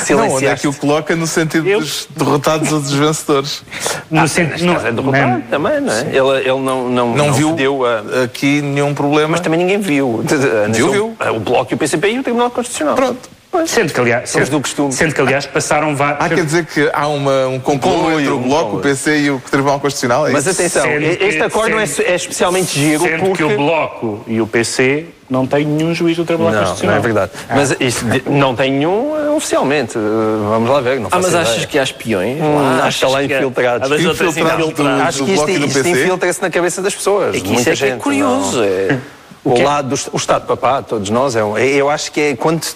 Não, onde é que o coloca no sentido Eu- dos derrotados ou dos vencedores? No sentido... no- É derrotado não, também, não é? Ele, ele não, não, Não, viu deu a... aqui nenhum problema. Mas também ninguém viu. Viu, viu. O Bloco e o PCP e o Tribunal Constitucional. Pronto. Sendo que, aliás, sendo, do costume. sendo que, aliás, passaram vários... Ah, quer dizer que há uma, um complô conluio, entre o um Bloco, o. PC e o Tribunal Constitucional? É Mas isso? atenção, Sendo este que- acordo não é, sendo- é especialmente giro Sendo porque... que o Bloco e o PC não têm nenhum juiz do Tribunal Não, não Constitucional. é verdade. Mas isto de- não tem nenhum eh, oficialmente. Eh, Vamos lá ver. Não Ah, mas ideia. achas que há espiões? Hum, lá? acho que há lá há- infiltrados. Há Infiltrados infiltrados. do- Acho que isto, do isto infiltra-se na cabeça das pessoas. É que isso é que é curioso. não- É... O lado do o Estado papá, todos nós, é um- eu acho que é quando te,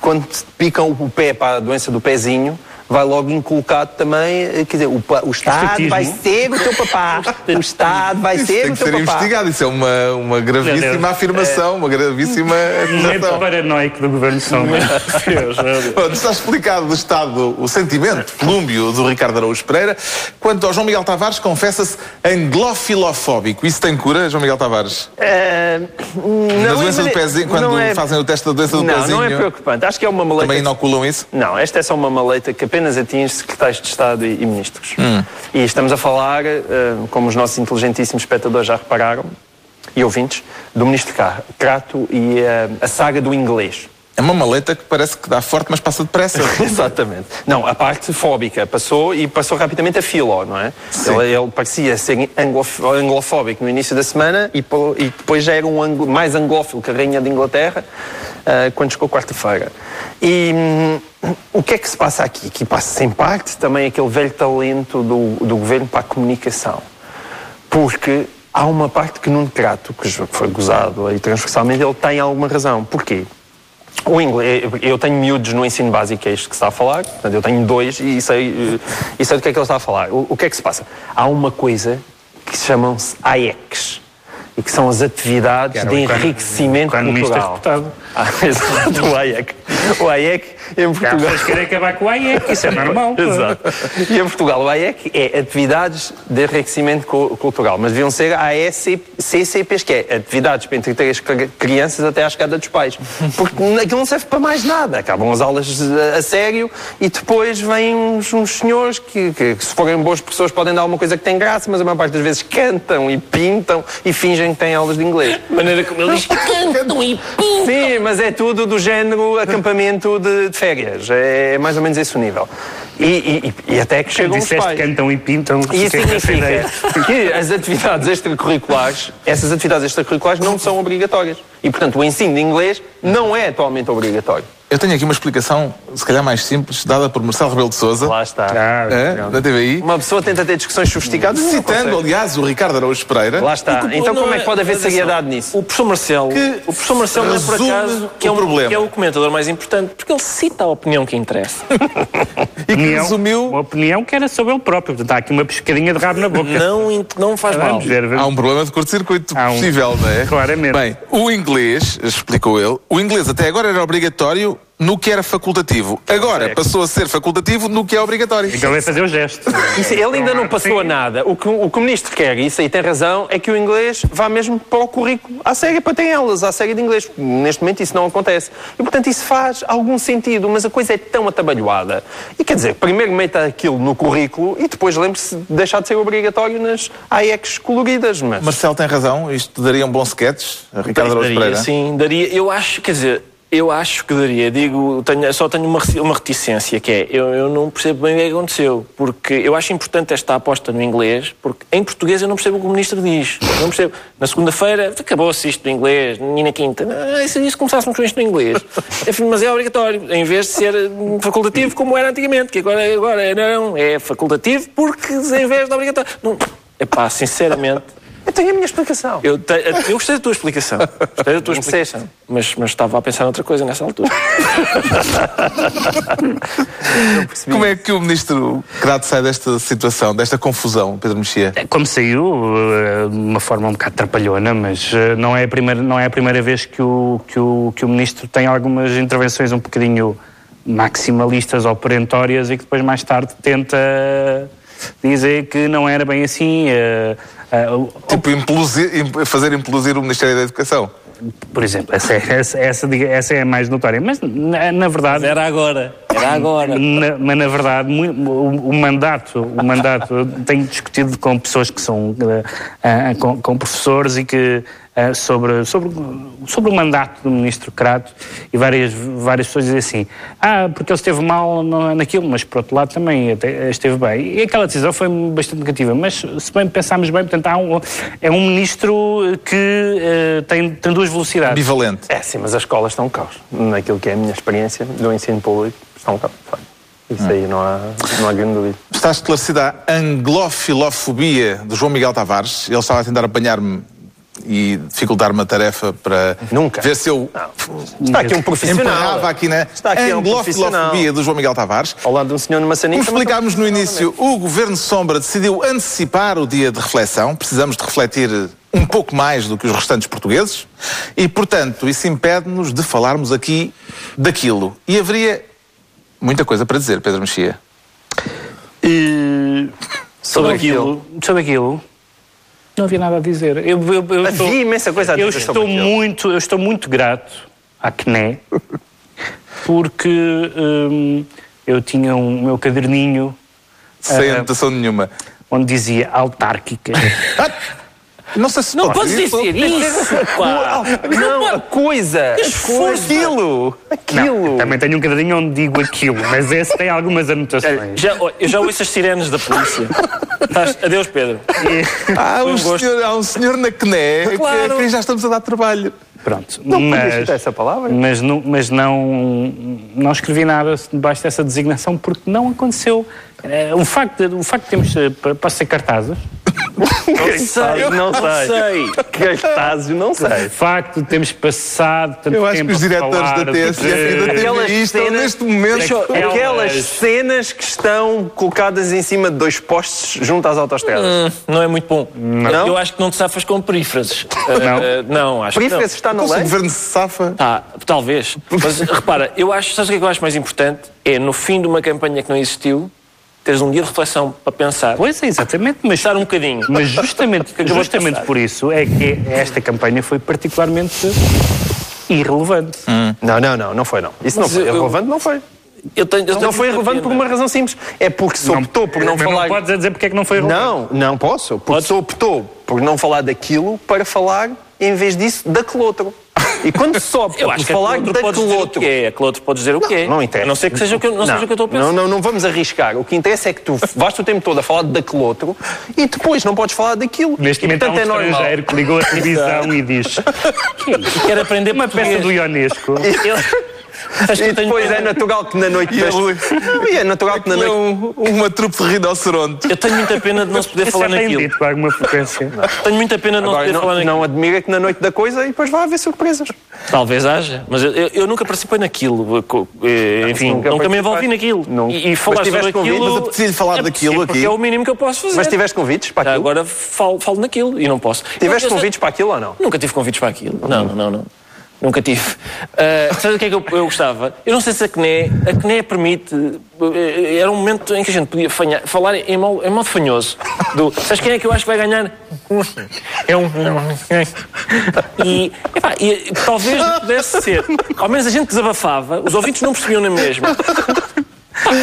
quando te picam o pé para a doença do pezinho, vai logo inculcado também, eh, quer dizer, o, o Estado Estatismo. vai ser o teu papá, o Estado vai Isso ser tem o que teu ser papá. investigado. Isso é uma, uma gravíssima Meu Deus. afirmação, uma gravíssima Momento acusação. paranoico do Governo de Sombra. Pronto, está explicado do Estado o sentimento plúmbio do Ricardo Araújo Pereira. Quanto ao João Miguel Tavares, confessa-se anglofilofóbico. Isso tem cura, João Miguel Tavares? Eh, Na não doença é- do pezinho, quando não é- fazem o teste da doença do não, pezinho, não é preocupante. Acho que é uma maleta. também inoculam isso? Não, esta é só uma maleta que apenas atinge secretários de Estado e, e ministros. Hum. E estamos a falar, eh, como os nossos inteligentíssimos espectadores já repararam, e ouvintes, do ministro Crato e eh, a saga do inglês. É uma maleta que parece que dá forte, mas passa depressa. Exatamente. Não, a parte fóbica passou e passou rapidamente a filo, não é? Ele, ele parecia ser anglof- anglofóbico no início da semana e, e depois já era um anglo- mais anglófilo que a Rainha de Inglaterra ah, quando chegou quarta-feira. E hum, o que é que se passa aqui? Aqui passa-se em parte também aquele velho talento do, do governo para a comunicação. Porque há uma parte que Nuno Crato, que foi gozado aí transversalmente, ele tem alguma razão. Porquê? O inglês, eu tenho miúdos no ensino básico, é isto que se está a falar, portanto, eu tenho dois e sei, eh, e sei do que é que ele está a falar. O, o que é que se passa? Há uma coisa que se chamam-se AECs, e que são as atividades de enriquecimento cultural. deputado. Ah, exato, o AEC. O AEC em Há Portugal. pessoas que querem acabar com o AIEC, isso é normal. Exato. E em Portugal o AEC é atividades de enriquecimento cu- cultural, mas deviam ser AECCPs, que é atividades para entreter as cri- crianças até à chegada dos pais. Porque aquilo não serve para mais nada. Acabam as aulas a, a sério e depois vêm uns, uns senhores que, que, que, se forem bons professores, podem dar uma coisa que tem graça, mas a maior parte das vezes cantam e pintam e fingem que têm aulas de inglês. A maneira como ele diz cantam e pintam. Sim, mas é tudo do género acampamento de, de férias. É mais ou menos esse o nível. E, e- e- até que chegam os Disseste pais. cantam e pintam. E isso significa que as atividades extracurriculares, essas atividades extracurriculares não são obrigatórias. E, portanto, o ensino de inglês não é atualmente obrigatório. Eu tenho aqui uma explicação, se calhar mais simples, dada por Marcelo Rebelo de Sousa, Lá está. Ah, é, da TVI, Uma pessoa tenta ter discussões sofisticadas. citando, aliás, o Ricardo Araújo Pereira, Lá está. Então, como é que pode haver seriedade nisso? O professor Marcelo, Que o professor Marcelo não é por resume acaso que é, o um- problema. que é o comentador mais importante, porque ele cita a opinião que interessa. e que opinião, resumiu. Uma opinião que era sobre ele próprio. Portanto, há aqui uma pescadinha de rabo na boca. não, não faz mal. Ver. Há um problema de curto-circuito um. possível, não é? Claramente. Bem, o inglês, explicou ele, o inglês até agora era obrigatório no que era facultativo. Agora passou a ser facultativo no que é obrigatório. Então vai fazer o gesto. Isso, ele ainda não passou a nada. O que, o que o ministro quer, e isso aí tem razão, é que o inglês vá mesmo para o currículo à série, para ter aulas à série de inglês. Neste momento isso não acontece. E, portanto, isso faz algum sentido, mas a coisa é tão atabalhoada. E, quer dizer, primeiro meta aquilo no currículo e depois lembre-se de deixar de ser obrigatório nas AECs coloridas. Mas... Marcelo tem razão, isto daria um bom sketch, a Ricardo Araújo Pereira. sim, daria. Eu acho, quer dizer, eu acho que daria. Digo, tenho, só tenho uma, uma reticência, que é, eu, eu não percebo bem o que é que aconteceu, porque eu acho importante esta aposta no inglês, porque em português eu não percebo o que o ministro diz. Eu não percebo. Na segunda-feira, acabou-se isto do inglês, e na quinta, "Ah, e se começássemos com isto do inglês? Mas é obrigatório, em vez de ser facultativo como era antigamente, que agora, agora não, é facultativo porque em vez de obrigatório. Não, epá, sinceramente. Eu tenho a minha explicação. Eu, te- eu gostei da tua explicação. Gostei da tua Não explicação. Mas, mas estava a pensar noutra coisa nessa altura. Como é que o ministro Crato sai desta situação, desta confusão, Pedro Mexia? É Como saiu, eh, de uma forma um bocado trapalhona, mas eh, não é a primeira, não é a primeira vez que o, que, o, que o ministro tem algumas intervenções um bocadinho maximalistas ou perentórias e que depois mais tarde tenta dizer que não era bem assim. Uh, uh, tipo, fazer implodir o Ministério da Educação. Por exemplo, essa, é, essa, essa, essa é a mais notória. Mas, na, na verdade... Mas era agora. Era agora. Na, mas, na verdade, o, o, mandato, o mandato tenho discutido com pessoas que são... Uh, uh, com, com professores e que uh, sobre, sobre, sobre o mandato do ministro Crato e várias, várias pessoas dizem assim, ah, porque ele esteve mal naquilo, mas por outro lado também esteve bem. E aquela decisão foi bastante negativa, mas se bem pensarmos bem, portanto, um, é um ministro que uh, tem, tem duas velocidades. Bivalente. É, sim, mas as escolas estão um caos. Naquilo que é a minha experiência do ensino público, estão um caos. Isso aí não há, não há grande dúvida. Está esclarecida a anglofilofobia do João Miguel Tavares. Ele estava a tentar apanhar-me e dificultar uma tarefa para Nunca. ver se eu está aqui um profissional. Aqui na está aqui um anglofilofobia do João Miguel Tavares. Ao lado de um senhor numa sanita como explicámos no início o Governo Sombra decidiu antecipar o dia de reflexão. Precisamos de refletir um pouco mais do que os restantes portugueses. E portanto isso impede-nos de falarmos aqui daquilo. E haveria muita coisa para dizer Pedro Mexia. E... sobre, sobre aquilo sobre aquilo não havia nada a dizer. Eu, eu, eu havia estou, imensa coisa a dizer. Eu estou, muito, eu estou muito grato à CNE, porque hum, eu tinha um meu caderninho. Sem uh, anotação nenhuma. Onde dizia autárquica. Não sei se não podes dizer isso, pá. Não, a coisa. Aquilo. Aquilo. Não, também tenho um caderninho onde digo aquilo, mas esse tem algumas anotações. Já, eu já ouço as sirenes da polícia. Adeus, Pedro. E... Há, um senhor, há um senhor na CNE claro. que, que já estamos a dar trabalho. Pronto, não mas, essa palavra. Mas, não, mas não, não escrevi nada debaixo dessa designação porque não aconteceu. Eh, o facto de, o facto de termos, eh, para ser cartazes, não sei, não sei. Cartazes, não sei. O facto de termos passado tanto Eu acho tempo que os diretores da TSF e da TVI estão neste momento... Aquelas... aquelas cenas que estão colocadas em cima de dois postes junto às autostradas. Hum, não é muito bom. Não. Eu acho que não te safas com perífrases. Não? Uh, não, acho perífrases está na lei? o governo se safa? Tá, talvez. Mas repara, eu acho, sabes o que, é que eu acho mais importante? É no fim de uma campanha que não existiu, teres um dia de reflexão para pensar. Pois é, exatamente. Mas, estar um bocadinho. Mas justamente, justamente por isso é que esta campanha foi particularmente irrelevante. Hum. Não, não, não, não foi não. Isso mas não foi. Eu, irrelevante não foi. Eu tenho, eu não foi relevante por uma razão simples. É porque se optou por não, não falar. Não podes dizer porque é que não foi relevante. Não, não posso. Porque se optou por não falar daquilo para falar, em vez disso, daquele outro. E quando sobe eu acho que falar daquele outro. É, aquele outro pode dizer o quê? Não, não interessa. A não ser que seja o que, eu, não, não seja o que eu estou a pensar. Não, não, não vamos arriscar. O que interessa é que tu vais o tempo todo a falar daquele outro e depois não podes falar daquilo. Neste momento há um é estrangeiro que ligou a televisão e diz quer aprender uma peça do Ionesco. E depois é natural que na noite. E, é natural que na noite. Um, uma trupe de rinoceronte. Eu tenho muita pena de não se poder falar naquilo. Dito alguma frequência. Tenho muita pena de não Agora, poder não, falar naquilo. Não admira que na noite da coisa e depois vai haver surpresas. Talvez haja, mas eu, eu, eu nunca participei naquilo. Eh, enfim, nunca, nunca me envolvi naquilo. Não. E, e falar sobre aquilo. Convite, mas eu preciso falar é daquilo aqui. é o mínimo que eu posso fazer. Mas tiveste convites para aquilo? agora falo, falo naquilo e não posso. Tiveste convites para aquilo ou não? Nunca tive convites para aquilo. Não, não, não. Nunca tive. Uh, sabe o que é que eu, eu, gostava? Eu não sei se a CNE, a CNE permite. Uh, era um momento em que a gente podia fanhar, falar em, modo, em modo fanhoso. Do, sabes quem é que eu acho que vai ganhar? É um. E, epá, e talvez pudesse ser. Ao menos a gente desabafava, os ouvintes não percebiam na mesma.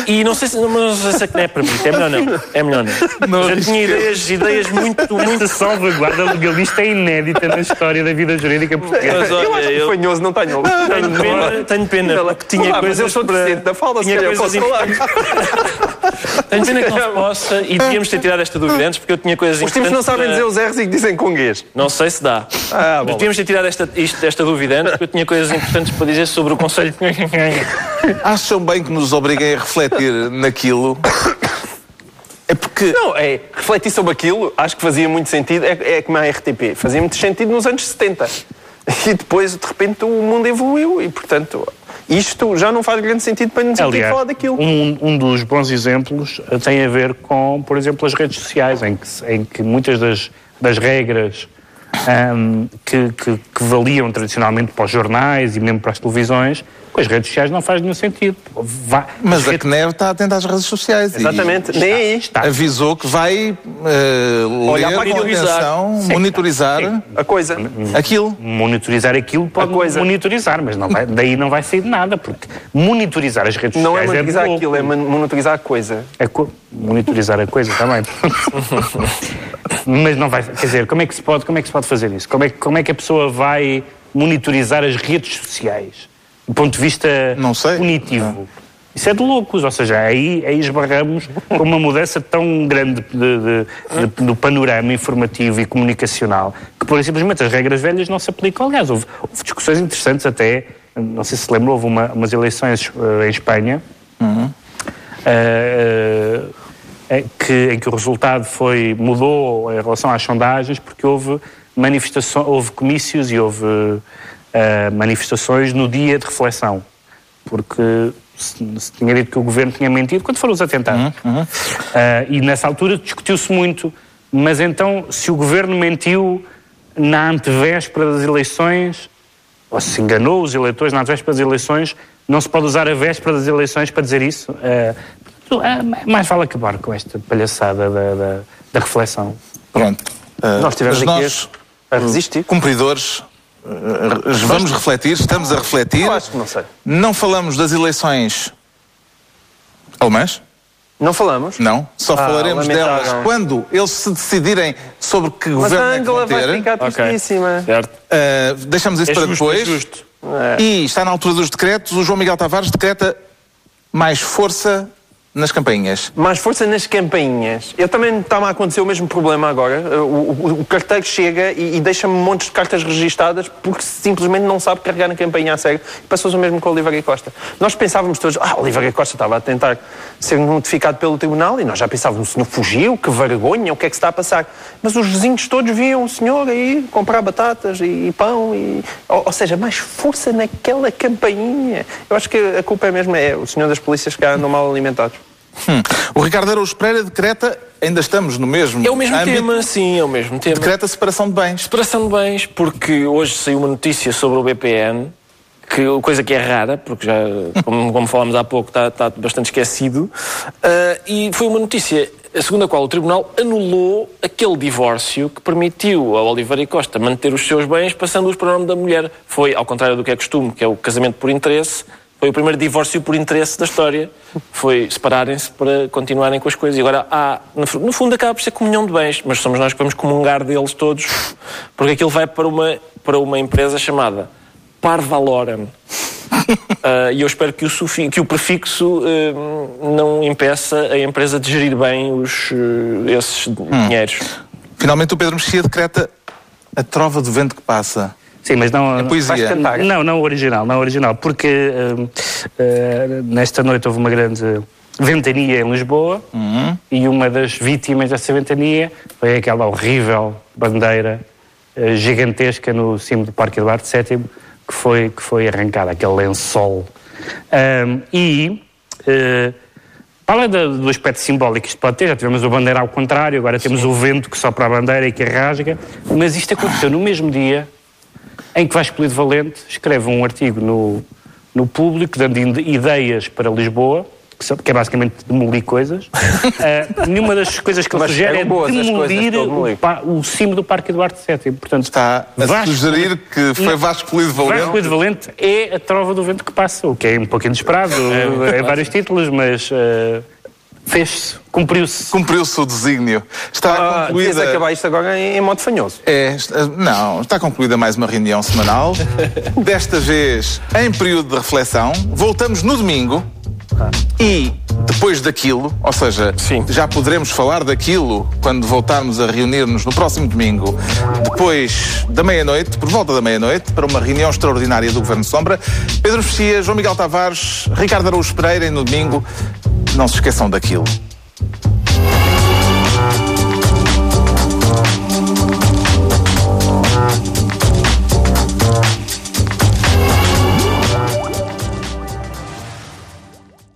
E não sei se, não sei se CNE permite, é melhor não. É melhor não. não Já tinha ideias, ideias muito, muito. Salvaguarda legalista é inédita na história da vida jurídica portuguesa. Mas, olha, eu acho que eu... fanhoso não tenho. Tenho pena, tenho pena porque tinha Olá, coisas. Mas eu sou para... da fala, tinha coisas posso falar. tenho pena que não se possa e devíamos ter tirado esta dúvida antes porque eu tinha coisas Os tipos não sabem dizer os R's e que dizem conguês. Não sei se dá. Ah, mas devíamos ter tirado esta, isto, esta dúvida antes porque eu tinha coisas importantes para dizer sobre o Conselho. Acham bem que nos obriguem a refletir naquilo. É porque. Não, é. Refletir sobre aquilo, acho que fazia muito sentido. É, é como a RTP. Fazia muito sentido nos anos 70. E depois, de repente, o mundo evoluiu e, portanto, isto já não faz grande sentido para nos Aliás, falar daquilo. Um, um dos bons exemplos tem a ver com, por exemplo, as redes sociais, em que, em que muitas das, das regras um, que, que, que, valiam tradicionalmente para os jornais e mesmo para as televisões, com as redes sociais não faz nenhum sentido. Vai, Mas a redes... CNEV está atenta às redes sociais. Exatamente, nem aí. Está. Avisou que vai uh, Olhar ler para atenção, sim, monitorizar sim. a coisa. Aquilo. Monitorizar aquilo pode a coisa. monitorizar, mas não vai, daí não vai sair nada, porque monitorizar as redes não sociais. Não é monitorizar é aquilo, é monitorizar a coisa. É co monitorizar a coisa também. mas não vai. Quer dizer, como é que se pode, como é que se pode fazer isso? Como é, como é que a pessoa vai monitorizar as redes sociais? Do ponto de vista cognitivo. Não. Isso é de loucos, ou seja, aí, aí esbarramos com uma mudança tão grande de, de, de, do panorama informativo e comunicacional que, por simplesmente, as regras velhas não se aplicam. Aliás, houve, houve discussões interessantes até, não sei se se lembra, houve uma, umas eleições uh, em Espanha uhum. uh, uh, que, em que o resultado foi, mudou em relação às sondagens porque houve manifestações, houve comícios e houve uh, manifestações no dia de reflexão, porque se, se, tinha dito que o governo tinha mentido quando foram os atentados. Uhum. Uh, e nessa altura discutiu-se muito, mas então se o governo mentiu na antevéspera das eleições, ou se enganou os eleitores na antevéspera das eleições, não se pode usar a véspera das eleições para dizer isso. Uh, mais vale acabar com esta palhaçada da, da, da reflexão. Pronto. Uh, nós tivemos aqui nós, a resistir. Cumpridores vamos refletir, estamos a refletir. Eu acho que não sei. Não falamos das eleições alemãs? Não falamos? Não, só ah, falaremos delas quando eles se decidirem sobre que Mas governo é que vão ter. Mas a vai ficar tristíssima. Okay. Certo. Uh, deixamos isso é para justo, depois. É justo. É. E está na altura dos decretos. O João Miguel Tavares decreta mais força nas campainhas. Mais força nas campainhas. Eu também está-me a acontecer o mesmo problema agora. O, o, o carteiro chega e, e deixa-me montes de cartas registadas porque simplesmente não sabe carregar na campainha a sério. Passou-se o mesmo com o Oliveira Costa. Nós pensávamos todos, ah, Oliveira Costa estava a tentar ser notificado pelo tribunal e nós já pensávamos, o senhor fugiu, que vergonha, o que é que se está a passar? Mas os vizinhos todos viam o senhor aí comprar batatas e, e pão e... Ou, ou, seja, mais força naquela campainha. Eu acho que a culpa é mesmo é o senhor das polícias que andam mal alimentados. Hum. O Ricardo Araújo Pereira decreta, ainda estamos no mesmo É o mesmo âmbito, tema, sim, é o mesmo tema. Decreta separação de bens. Separação de bens, porque hoje saiu uma notícia sobre o BPN, que, coisa que é rara, porque já, como, como falámos há pouco, está, está bastante esquecido, uh, e foi uma notícia segundo a qual o Tribunal anulou aquele divórcio que permitiu a Oliveira e Costa manter os seus bens passando-os para o nome da mulher. Foi, ao contrário do que é costume, que é o casamento por interesse, foi o primeiro divórcio por interesse da história. Foi separarem-se para continuarem com as coisas. E agora há, no fundo, acaba por ser comunhão de bens, mas somos nós que vamos comungar deles todos, porque aquilo vai para uma, para uma empresa chamada Parvaloram. Uh, e eu espero que o, sufi, que o prefixo uh, não impeça a empresa de gerir bem os, uh, esses hum. dinheiros. Finalmente o Pedro Mexia decreta a trova do vento que passa. Sim, mas não. É poesia. Não, não original, não original, porque uh, uh, nesta noite houve uma grande ventania em Lisboa uhum. e uma das vítimas dessa ventania foi aquela horrível bandeira uh, gigantesca no cimo do Parque Eduardo VII que foi, que foi arrancada, aquele lençol. e. Fala do, do, aspecto simbólico que isto pode ter, já tivemos a bandeira ao contrário, agora temos Sim. o vento que sopra a bandeira e que a rasga, mas isto aconteceu no mesmo dia em que Vasco Polido Valente escreve um artigo no, no público dando ideias para Lisboa, que é basicamente demolir coisas. uh, nenhuma das coisas que ele sugere é demolir o, o, cimo do Parque Eduardo VII. Portanto, Está a Vasco sugerir que foi Vasco Polido Valente. Vasco Polido Valente é a trova do vento que passa, o que é um pouquinho inesperado, é, é vários títulos, mas... Uh, Fez-se, cumpriu-se. Cumpriu-se o desígnio. Está ah, concluída. acabar isto agora em, em modo fanhoso. É, não, está concluída mais uma reunião semanal. Desta vez em período de reflexão. Voltamos no domingo. E depois daquilo, ou seja, Sim. já poderemos falar daquilo quando voltarmos a reunir-nos no próximo domingo, depois da meia-noite, por volta da meia-noite, para uma reunião extraordinária do Governo Sombra. Pedro Mexia, João Miguel Tavares, Ricardo Araújo Pereira, e no domingo, não se esqueçam daquilo.